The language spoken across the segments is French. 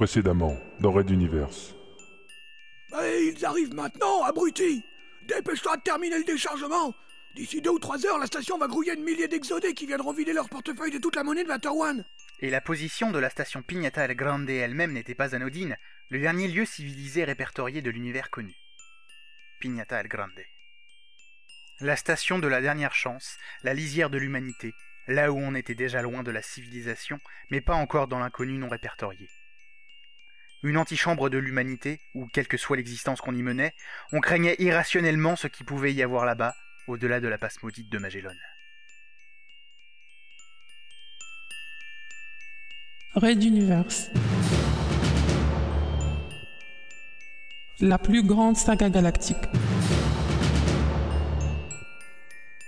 Précédemment, dans Red Universe. Mais ils arrivent maintenant, abrutis Dépêche-toi de terminer le déchargement D'ici deux ou trois heures, la station va grouiller de milliers d'exodés qui viendront vider leur portefeuille de toute la monnaie de Materwan. Et la position de la station Pignata El Grande elle-même n'était pas anodine, le dernier lieu civilisé répertorié de l'univers connu. Pignata El Grande. La station de la dernière chance, la lisière de l'humanité, là où on était déjà loin de la civilisation, mais pas encore dans l'inconnu non répertorié. Une antichambre de l'humanité, où quelle que soit l'existence qu'on y menait, on craignait irrationnellement ce qui pouvait y avoir là-bas, au-delà de la passe maudite de Magellan. Red Universe. La plus grande saga galactique.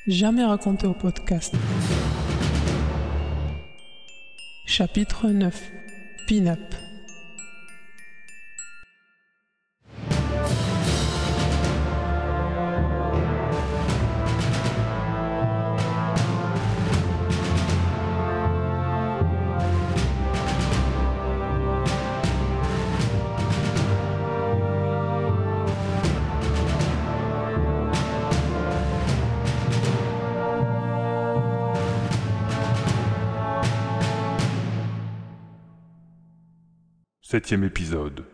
Jamais racontée au podcast. Chapitre 9. Pin-up. Septième épisode.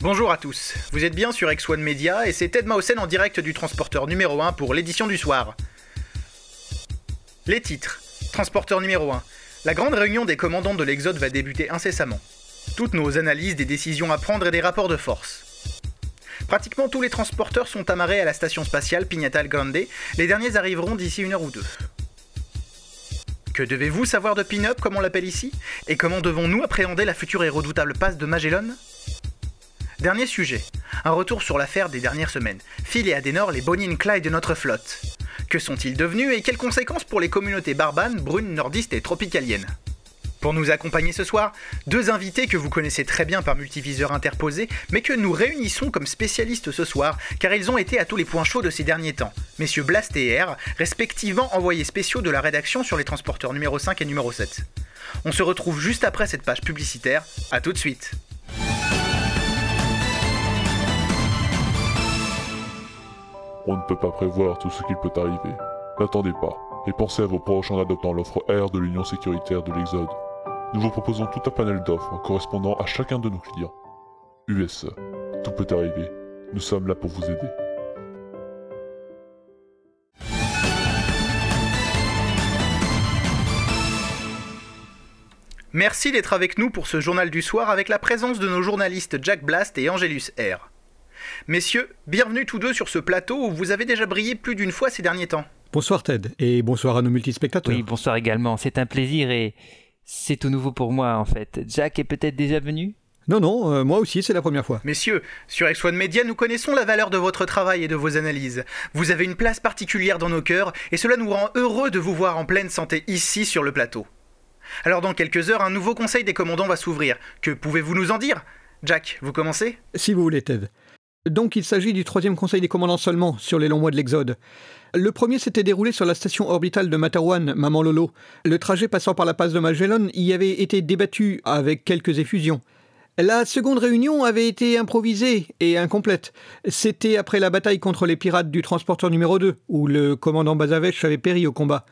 Bonjour à tous, vous êtes bien sur X1 Media et c'est Ted Mausen en direct du transporteur numéro 1 pour l'édition du soir. Les titres. Transporteur numéro 1. La grande réunion des commandants de l'Exode va débuter incessamment. Toutes nos analyses des décisions à prendre et des rapports de force. Pratiquement tous les transporteurs sont amarrés à la station spatiale Pignata Grande, les derniers arriveront d'ici une heure ou deux. Que devez-vous savoir de Pin-Up, comme on l'appelle ici? Et comment devons-nous appréhender la future et redoutable passe de Magellan? Dernier sujet, un retour sur l'affaire des dernières semaines. Phil et Adenor, les Bonnie and Clyde de notre flotte. Que sont-ils devenus et quelles conséquences pour les communautés barbanes, brunes, nordistes et tropicaliennes? Pour nous accompagner ce soir, deux invités que vous connaissez très bien par multiviseur interposé, mais que nous réunissons comme spécialistes ce soir, car ils ont été à tous les points chauds de ces derniers temps. Messieurs Blast et R, respectivement envoyés spéciaux de la rédaction sur les transporteurs numéro 5 et numéro 7. On se retrouve juste après cette page publicitaire. À tout de suite. On ne peut pas prévoir tout ce qu'il peut arriver. N'attendez pas, et pensez à vos proches en adoptant l'offre R de l'Union sécuritaire de l'Exode. Nous vous proposons tout un panel d'offres correspondant à chacun de nos clients. USE, tout peut arriver. Nous sommes là pour vous aider. Merci d'être avec nous pour ce journal du soir avec la présence de nos journalistes Jack Blast et Angelus R. Messieurs, bienvenue tous deux sur ce plateau où vous avez déjà brillé plus d'une fois ces derniers temps. Bonsoir Ted, et bonsoir à nos multispectateurs. Oui, bonsoir également. C'est un plaisir et c'est tout nouveau pour moi en fait. Jack est peut-être déjà venu? Non, non, euh, moi aussi c'est la première fois. Messieurs, sur X1 Media, nous connaissons la valeur de votre travail et de vos analyses. Vous avez une place particulière dans nos cœurs et cela nous rend heureux de vous voir en pleine santé ici sur le plateau. Alors dans quelques heures, un nouveau conseil des commandants va s'ouvrir. Que pouvez-vous nous en dire? Jack, vous commencez? Si vous voulez Ted. Donc il s'agit du troisième conseil des commandants seulement sur les longs mois de l'Exode. Le premier s'était déroulé sur la station orbitale de Materwan, Maman Lolo. Le trajet passant par la passe de Magellan y avait été débattu avec quelques effusions. La seconde réunion avait été improvisée et incomplète. C'était après la bataille contre les pirates du transporteur numéro 2, où le commandant Bazavech avait péri au combat.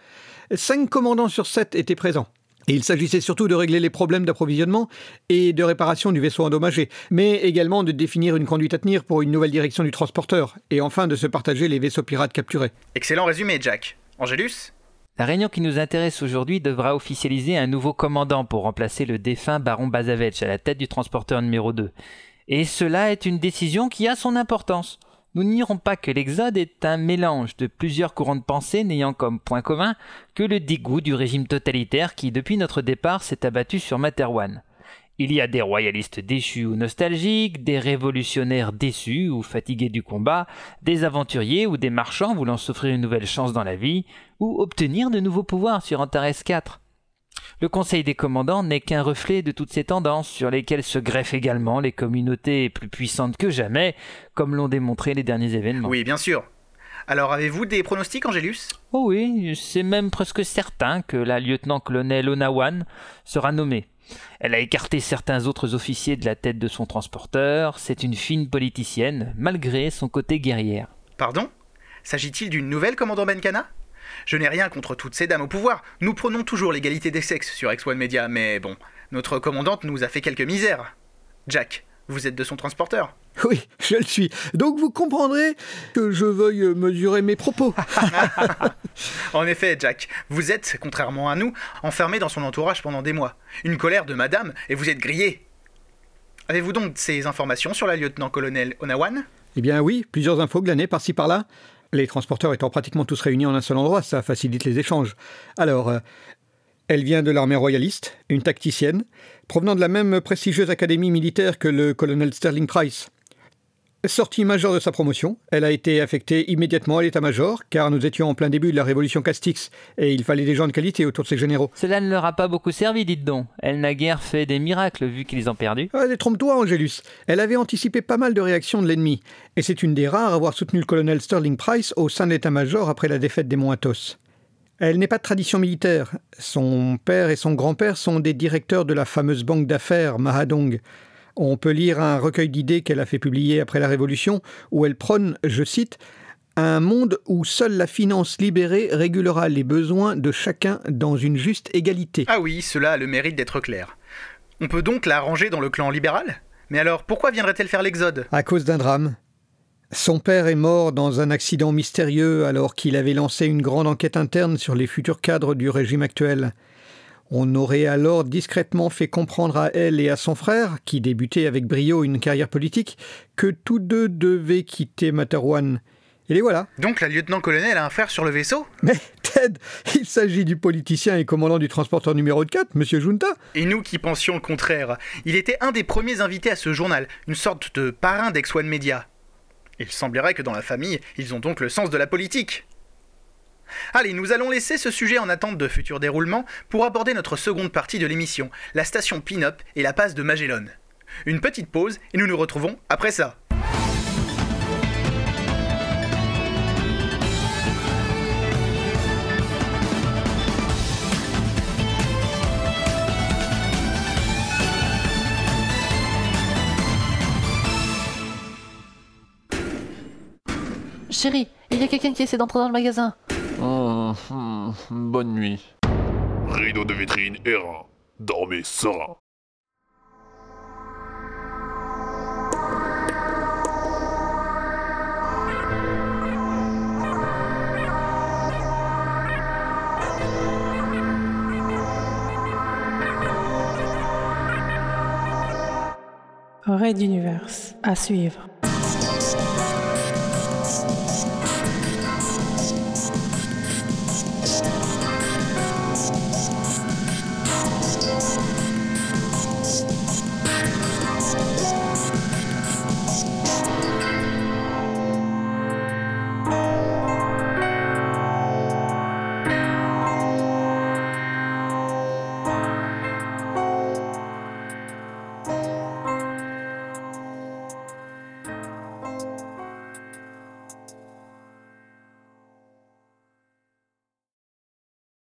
Cinq commandants sur sept étaient présents. Et il s'agissait surtout de régler les problèmes d'approvisionnement et de réparation du vaisseau endommagé, mais également de définir une conduite à tenir pour une nouvelle direction du transporteur, et enfin de se partager les vaisseaux pirates capturés. Excellent résumé, Jack. Angélus La réunion qui nous intéresse aujourd'hui devra officialiser un nouveau commandant pour remplacer le défunt baron Bazavech à la tête du transporteur numéro 2. Et cela est une décision qui a son importance. Nous n'ignorons pas que l'Exode est un mélange de plusieurs courants de pensée n'ayant comme point commun que le dégoût du régime totalitaire qui, depuis notre départ, s'est abattu sur Materwan. Il y a des royalistes déchus ou nostalgiques, des révolutionnaires déçus ou fatigués du combat, des aventuriers ou des marchands voulant s'offrir une nouvelle chance dans la vie, ou obtenir de nouveaux pouvoirs sur Antares 4. Le Conseil des commandants n'est qu'un reflet de toutes ces tendances sur lesquelles se greffent également les communautés plus puissantes que jamais, comme l'ont démontré les derniers événements. Oui, bien sûr. Alors avez-vous des pronostics, Angélus? Oh oui, c'est même presque certain que la lieutenant-colonel Onawan sera nommée. Elle a écarté certains autres officiers de la tête de son transporteur, c'est une fine politicienne, malgré son côté guerrière. Pardon? S'agit-il d'une nouvelle commandant Benkana? Je n'ai rien contre toutes ces dames au pouvoir. Nous prônons toujours l'égalité des sexes sur X1 Media, mais bon, notre commandante nous a fait quelques misères. Jack, vous êtes de son transporteur Oui, je le suis. Donc vous comprendrez que je veuille mesurer mes propos. En effet, Jack, vous êtes, contrairement à nous, enfermé dans son entourage pendant des mois. Une colère de madame, et vous êtes grillé. Avez-vous donc ces informations sur la lieutenant-colonel Onawan? Eh bien oui, plusieurs infos glanées par-ci par-là. Les transporteurs étant pratiquement tous réunis en un seul endroit, ça facilite les échanges. Alors, euh, elle vient de l'armée royaliste, une tacticienne, provenant de la même prestigieuse académie militaire que le colonel Sterling Price. Sortie majeure de sa promotion, elle a été affectée immédiatement à l'état-major, car nous étions en plein début de la révolution Castix, et il fallait des gens de qualité autour de ces généraux. Cela ne leur a pas beaucoup servi, dites donc. Elle n'a guère fait des miracles vu qu'ils ont perdu. Ah, Détrompe-toi, Angélus. Elle avait anticipé pas mal de réactions de l'ennemi, et c'est une des rares à avoir soutenu le colonel Sterling Price au sein de l'état-major après la défaite des Monts Athos. Elle n'est pas de tradition militaire. Son père et son grand-père sont des directeurs de la fameuse banque d'affaires Mahadong. On peut lire un recueil d'idées qu'elle a fait publier après la Révolution, où elle prône, je cite, un monde où seule la finance libérée régulera les besoins de chacun dans une juste égalité. Ah oui, cela a le mérite d'être clair. On peut donc la ranger dans le clan libéral? Mais alors, pourquoi viendrait-elle faire l'exode? À cause d'un drame. Son père est mort dans un accident mystérieux alors qu'il avait lancé une grande enquête interne sur les futurs cadres du régime actuel. On aurait alors discrètement fait comprendre à elle et à son frère, qui débutait avec brio une carrière politique, que tous deux devaient quitter Materwan. Et les voilà. Donc la lieutenant-colonel a un frère sur le vaisseau? Mais Ted, il s'agit du politicien et commandant du transporteur numéro 4, Monsieur Junta. Et nous qui pensions le contraire. Il était un des premiers invités à ce journal, une sorte de parrain d'Ex-One Media. Il semblerait que dans la famille, ils ont donc le sens de la politique. Allez, nous allons laisser ce sujet en attente de futurs déroulements pour aborder notre seconde partie de l'émission, la station Pin-Up et la passe de Magellan. Une petite pause et nous nous retrouvons après ça. Chérie, il y a quelqu'un qui essaie d'entrer dans le magasin. Hum, hum, bonne nuit. Rideau de vitrine errant. Dormez serein. Raid d'univers à suivre.